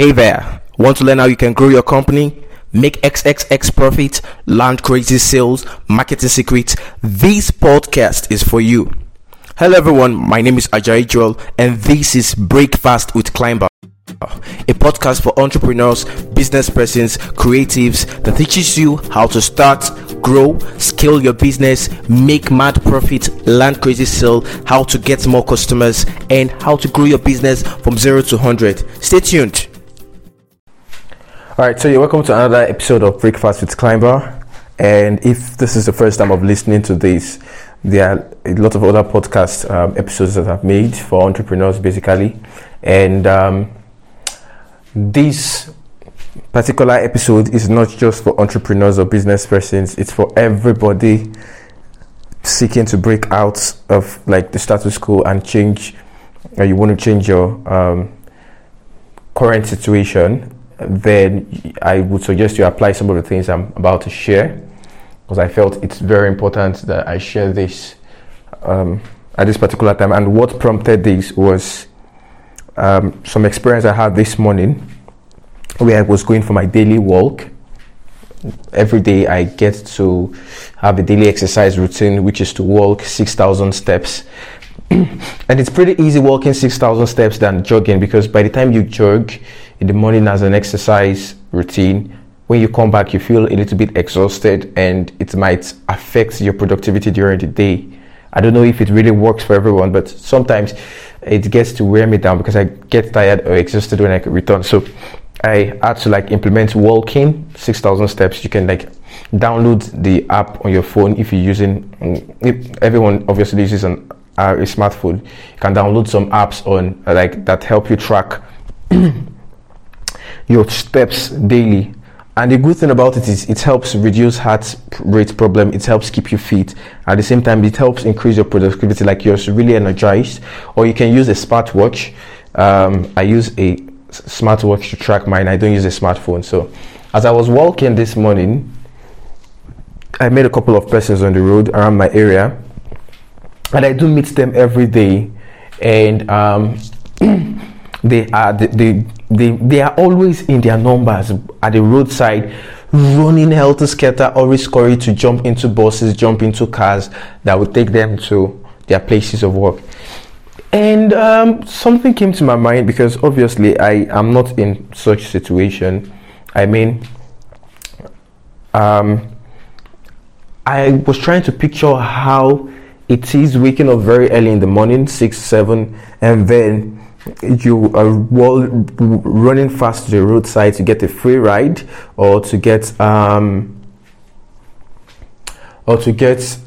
Hey there, want to learn how you can grow your company? Make XXX profit, land crazy sales, marketing secrets. This podcast is for you. Hello everyone, my name is Ajay Joel and this is Breakfast with Climbr. A podcast for entrepreneurs, business persons, creatives that teaches you how to start, grow, scale your business, make mad profit, land crazy sale, how to get more customers, and how to grow your business from zero to 100. Stay tuned. All right, so you're welcome to another episode of Breakfast with Climbr. And if this is the first time of listening to this, there are a lot of other podcast um, episodes that I've made for entrepreneurs, basically. And um, this particular episode is not just for entrepreneurs or business persons, it's for everybody seeking to break out of like the status quo and change, or you want to change your um, current situation then I would suggest you apply some of the things I'm about to share because I felt it's very important that I share this um, at this particular time. And what prompted this was um, some experience I had this morning where I was going for my daily walk. Every day I get to have a daily exercise routine, which is to walk 6,000 steps. And it's pretty easy walking 6,000 steps than jogging because by the time you jog, in the morning as an exercise routine, when you come back, you feel a little bit exhausted and it might affect your productivity during the day. I don't know if it really works for everyone, but sometimes it gets to wear me down because I get tired or exhausted when I return. So I had to like implement walking 6,000 steps. You can like download the app on your phone if you're using, if everyone obviously uses an, uh, a smartphone. You can download some apps on like that help you track your steps daily. And the good thing about it is it helps reduce heart rate problem. It helps keep you fit. At the same time, it helps increase your productivity, like you're really energized. Or you can use a smartwatch. Um, I use a smartwatch to track mine. I don't use a smartphone. So, as I was walking this morning, I met a couple of persons on the road around my area, and I do meet them every day. And um, they are they, they they are always in their numbers at the roadside running helter skelter always scurry to jump into buses jump into cars that would take them to their places of work and um, something came to my mind because obviously i am not in such situation i mean um, i was trying to picture how it is waking up very early in the morning six seven and then you are running fast to the roadside to get a free ride or to get um, or to get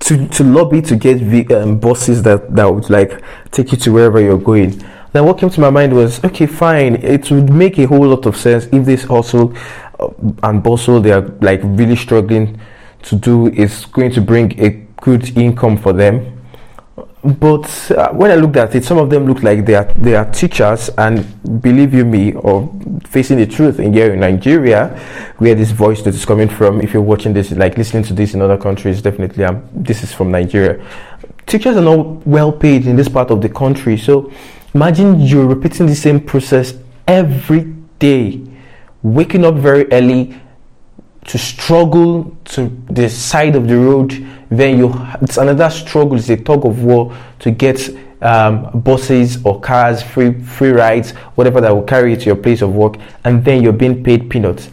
to, to lobby to get v, um, buses that, that would like take you to wherever you're going. Then what came to my mind was okay, fine. It would make a whole lot of sense if this hustle uh, and bustle they are like really struggling to do is going to bring a good income for them but uh, when I looked at it, some of them look like they are they are teachers, and believe you me, or facing the truth in here in Nigeria, where this voice that is coming from. If you're watching this, like listening to this in other countries, definitely, um, this is from Nigeria. Teachers are not well paid in this part of the country, so imagine you're repeating the same process every day, waking up very early to struggle to the side of the road then you it's another struggle it's a tug of war to get um, buses or cars free free rides whatever that will carry you to your place of work and then you're being paid peanuts.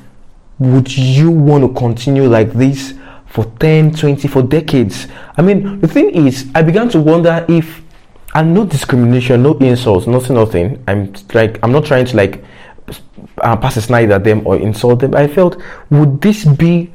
Would you want to continue like this for 10 20 for decades? I mean the thing is i began to wonder if and no discrimination no insults nothing nothing. I'm like i'm not trying to like uh, pass a snide at them or insult them i felt would this be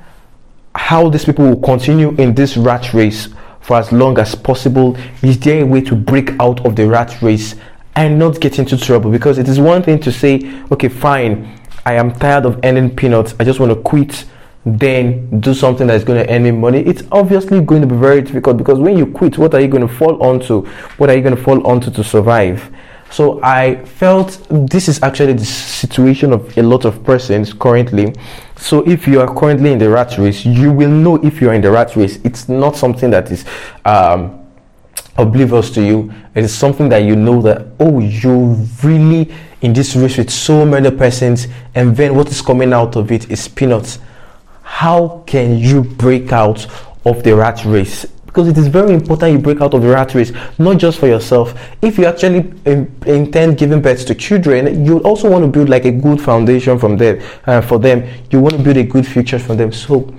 how these people will continue in this rat race for as long as possible? Is there a way to break out of the rat race and not get into trouble? Because it is one thing to say, okay, fine, I am tired of earning peanuts, I just want to quit, then do something that's going to earn me money. It's obviously going to be very difficult because when you quit, what are you going to fall onto? What are you going to fall onto to survive? So I felt this is actually the situation of a lot of persons currently. So if you are currently in the rat race, you will know if you are in the rat race. It's not something that is um, oblivious to you. It is something that you know that oh, you really in this race with so many persons, and then what is coming out of it is peanuts. How can you break out of the rat race? Because it is very important you break out of the rat race, not just for yourself. If you actually in, intend giving birth to children, you also want to build like a good foundation from them uh, for them. You want to build a good future for them. So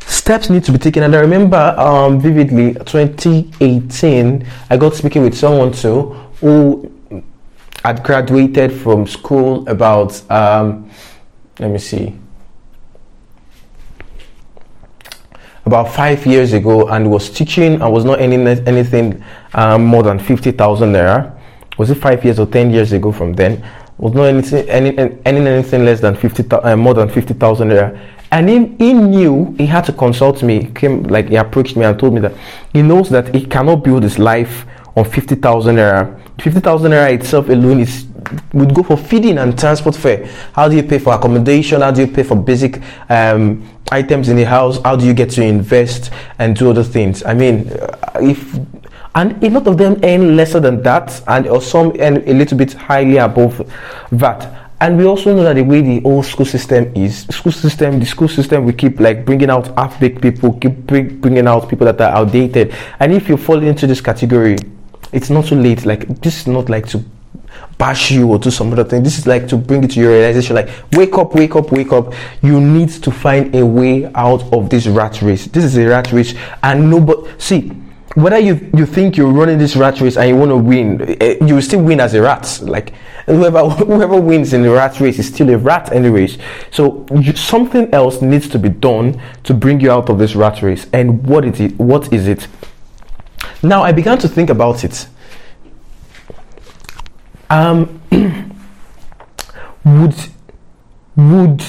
steps need to be taken. And I remember um, vividly 2018, I got speaking with someone too who had graduated from school about um, let me see about five years ago and was teaching and was not earning anything um, more than 50,000 naira. Was it five years or 10 years ago from then? Was not anything, any, earning anything less than 50, uh, more than 50,000 naira. And he, he knew he had to consult me. Came, like, he approached me and told me that he knows that he cannot build his life on 50,000 naira. 50,000 naira itself alone is would go for feeding and transport fare. How do you pay for accommodation? How do you pay for basic um, items in the house? How do you get to invest and do other things? I mean, uh, if and a lot of them earn lesser than that, and or some earn a little bit highly above that. And we also know that the way the old school system is, school system, the school system, we keep like bringing out half-baked people, keep bring, bringing out people that are outdated. And if you fall into this category, it's not too late. Like this is not like to bash you or do some other thing. This is like to bring it to your realization like, wake up, wake up, wake up. You need to find a way out of this rat race. This is a rat race, and nobody, see, whether you, you think you're running this rat race and you want to win, eh, you will still win as a rat. Like, whoever, whoever wins in the rat race is still a rat anyways. So, you, something else needs to be done to bring you out of this rat race. And what is it? What is it? Now, I began to think about it. Um, would would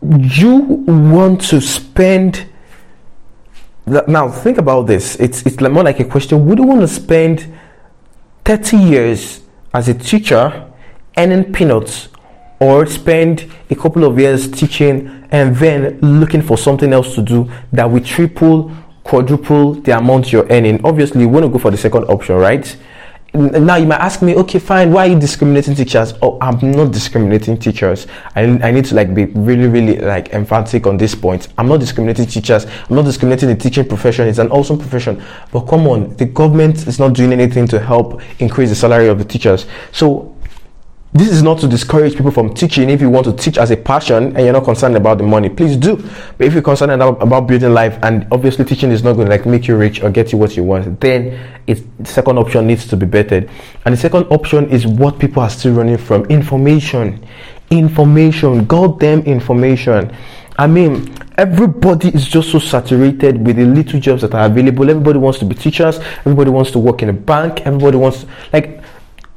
you want to spend now think about this. It's it's more like a question. Would you want to spend 30 years as a teacher earning peanuts or spend a couple of years teaching and then looking for something else to do that will triple quadruple the amount you're earning. Obviously you want to go for the second option right? Now you might ask me okay fine why are you discriminating teachers? Oh i'm not discriminating teachers. I, I need to like be really really like emphatic on this point. I'm not discriminating teachers. I'm not discriminating the teaching profession. It's an awesome profession. But come on the government is not doing anything to help increase the salary of the teachers. So this is not to discourage people from teaching. If you want to teach as a passion and you're not concerned about the money, please do. But if you're concerned about, building life and obviously teaching is not going to like make you rich or get you what you want, then it's the second option needs to be bettered. And the second option is what people are still running from information. Information, goddamn information. I mean, everybody is just so saturated with the little jobs that are available. Everybody wants to be teachers. Everybody wants to work in a bank. Everybody wants, like,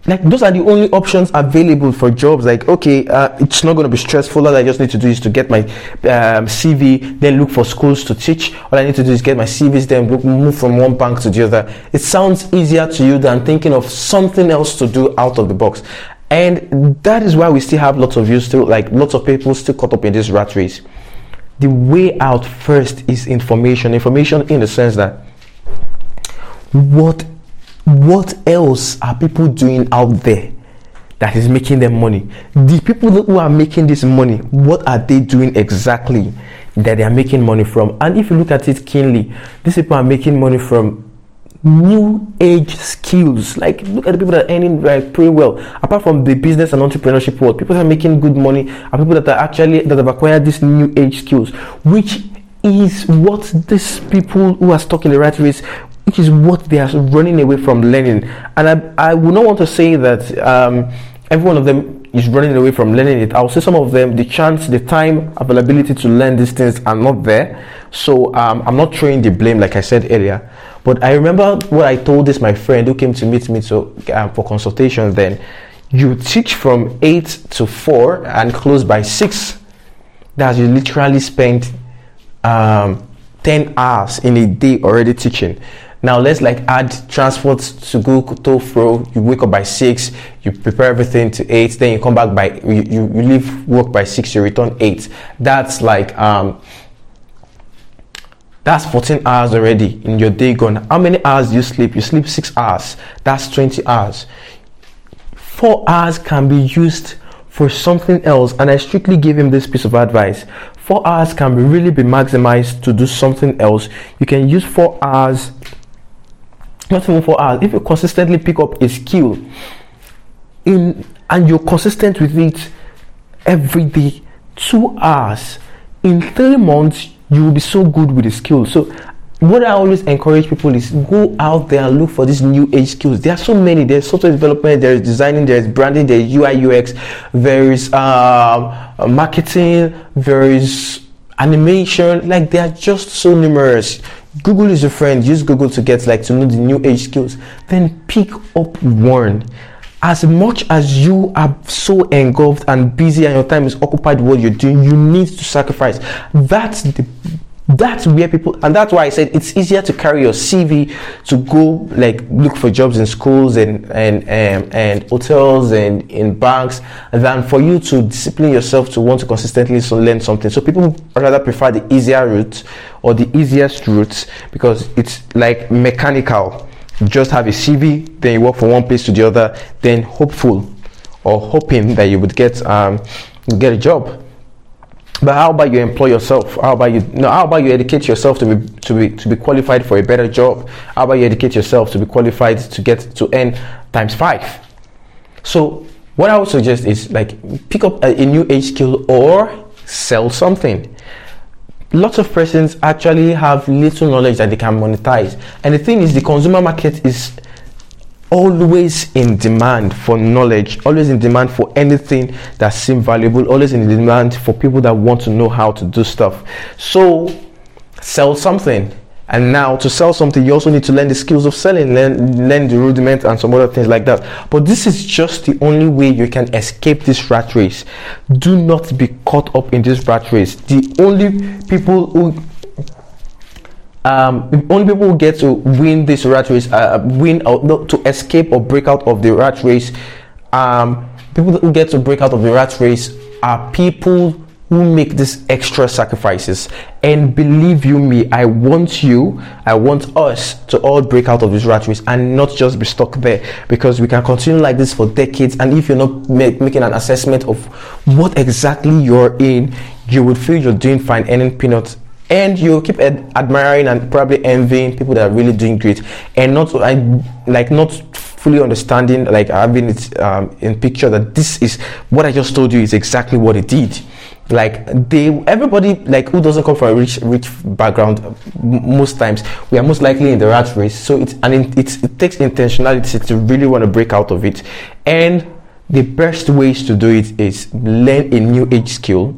like those are the only options available for jobs. Like okay uh, it's not going to be stressful. All i just need to do is to get my um, cv then look for schools to teach. All i need to do is get my cvs then look, move from one bank to the other. It sounds easier to you than thinking of something else to do out of the box. And that is why we still have lots of you still like lots of people still caught up in this rat race. The way out first is information. Information in the sense that what what else are people doing out there that is making them money? The people who are making this money, what are they doing exactly that they are making money from? And if you look at it keenly, these people are making money from new age skills. Like look at the people that are earning like pretty well. Apart from the business and entrepreneurship world, people that are making good money are people that are actually that have acquired these new age skills, which is what these people who are stuck in the rat race which is what they are running away from learning. And I, I would not want to say that um, every one of them is running away from learning it. I will say some of them, the chance, the time, availability to learn these things are not there. So um, I'm not throwing the blame, like I said earlier. But I remember what I told this my friend who came to meet me to uh, for consultation. Then you teach from eight to four and close by six. That you literally spent um, ten hours in a day already teaching. Now let's like add transport to go to fro. You wake up by six, you prepare everything to eight, then you come back by you, you, you leave work by six, you return eight. That's like um that's 14 hours already in your day gone. How many hours do you sleep? You sleep six hours. That's 20 hours. four hours can be used for something else and i strictly give him this piece of advice four hours can really be maximized to do something else you can use four hours not even four hours if you consistently pick up a skill in and you're consistent with it every day two hours in three months you will be so good with the skill so what I always encourage people is go out there and look for these new age skills. There are so many. There's software development, there's designing, there's branding, there's UI UX, there is um, marketing, there is animation. Like they are just so numerous. Google is your friend. Use Google to get like to know the new age skills. Then pick up one. As much as you are so engulfed and busy and your time is occupied with what you're doing, you need to sacrifice. That's the that's where people and that's why i said it's easier to carry your cv to go like look for jobs in schools and and um, and hotels and in banks than for you to discipline yourself to want to consistently so learn something. So people rather prefer the easier route or the easiest route because it's like mechanical. Just have a cv then you work from one place to the other then hopeful or hoping that you would get um get a job but how about you employ yourself? How about you? No, how about you educate yourself to be to be to be qualified for a better job? How about you educate yourself to be qualified to get to earn times five? So what I would suggest is like pick up a, a new age skill or sell something. Lots of persons actually have little knowledge that they can monetize, and the thing is, the consumer market is always in demand for knowledge, always in demand for anything that seems valuable, always in demand for people that want to know how to do stuff. So sell something. And now to sell something, you also need to learn the skills of selling, learn, learn the rudiment and some other things like that. But this is just the only way you can escape this rat race. Do not be caught up in this rat race. The only people who um, only people who get to win this rat race, uh, win or to escape or break out of the rat race, um, people who get to break out of the rat race are people who make these extra sacrifices. And believe you me, I want you, I want us to all break out of this rat race and not just be stuck there because we can continue like this for decades. And if you're not making an assessment of what exactly you're in, you would feel you're doing fine earning peanuts and you keep ad- admiring and probably envying people that are really doing great. And not like not fully understanding like having it um, in picture that this is what i just told you is exactly what it did. Like they everybody like who doesn't come from a rich rich background most times we are most likely in the rat race. So it's and it, it, it takes intentionality to really want to break out of it. And the best ways to do it is learn a new age skill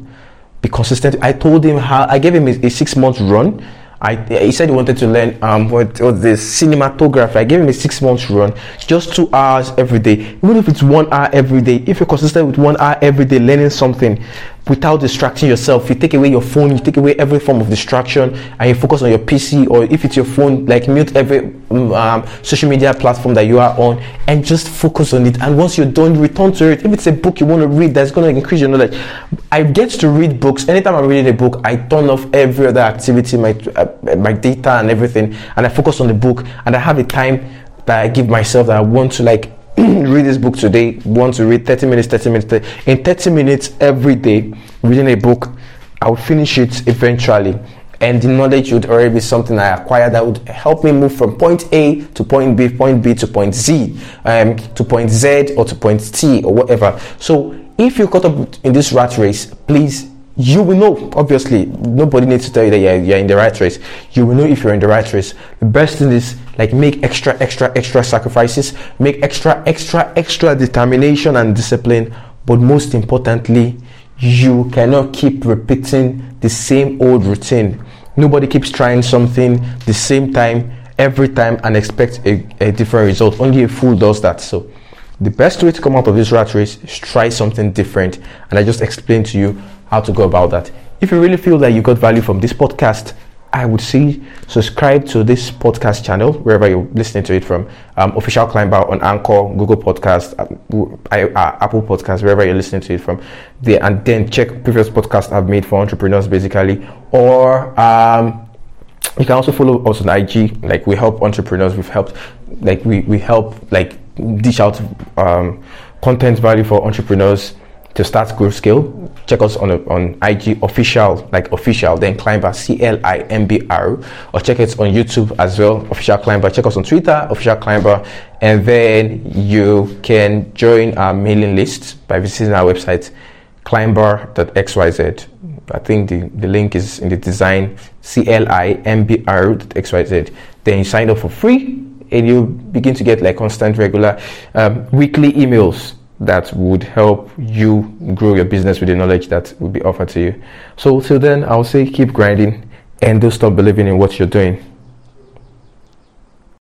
be consistent. I told him how I gave him a, a six month run. I he said he wanted to learn um what, what the cinematography. I gave him a six months run, just two hours every day. Even if it's one hour every day, if you're consistent with one hour every day learning something, without distracting yourself. You take away your phone, you take away every form of distraction, and you focus on your PC or if it's your phone, like mute every mm, um, social media platform that you are on and just focus on it. And once you're done, return to it. If it's a book you want to read that's going to increase your knowledge, I get to read books. Anytime I'm reading a book, I turn off every other activity, my uh, my data and everything, and I focus on the book. And I have a time that I give myself that I want to like read this book today, want to read 30 minutes, 30 minutes. In 30 minutes every day, reading a book, I will finish it eventually. And the knowledge would already be something I acquired that would help me move from point A to point B, point B to point Z, um, to point Z or to point T or whatever. So if you're caught up in this rat race, please you will know obviously nobody needs to tell you that you're, you're in the right race. You will know if you're in the right race. The best thing is like make extra extra extra sacrifices. Make extra extra extra determination and discipline. But most importantly you cannot keep repeating the same old routine. Nobody keeps trying something the same time every time and expect a, a different result. Only a fool does that. So the best way to come out of this rat race is try something different. And i just explained to you how to go about that. If you really feel that you got value from this podcast, I would say subscribe to this podcast channel wherever you're listening to it from. Um, official Climbr on Anchor, Google Podcast, uh, uh, Apple Podcast, wherever you're listening to it from. There and then check previous podcasts I've made for entrepreneurs, basically. Or um, you can also follow us on IG. Like we help entrepreneurs. We've helped, like we we help like dish out um, content value for entrepreneurs to start grow scale check us on on ig official like official then climbr c-l-i-m-b-r or check us on youtube as well official climbr. Check us on twitter official climbr. And then you can join our mailing list by visiting our website climbr.xyz i think the, the link is in the design c-l-i-m-b-r.xyz then you sign up for free and you begin to get like constant regular um, weekly emails that would help you grow your business with the knowledge that will be offered to you. So till then, I'll say keep grinding and don't stop believing in what you're doing.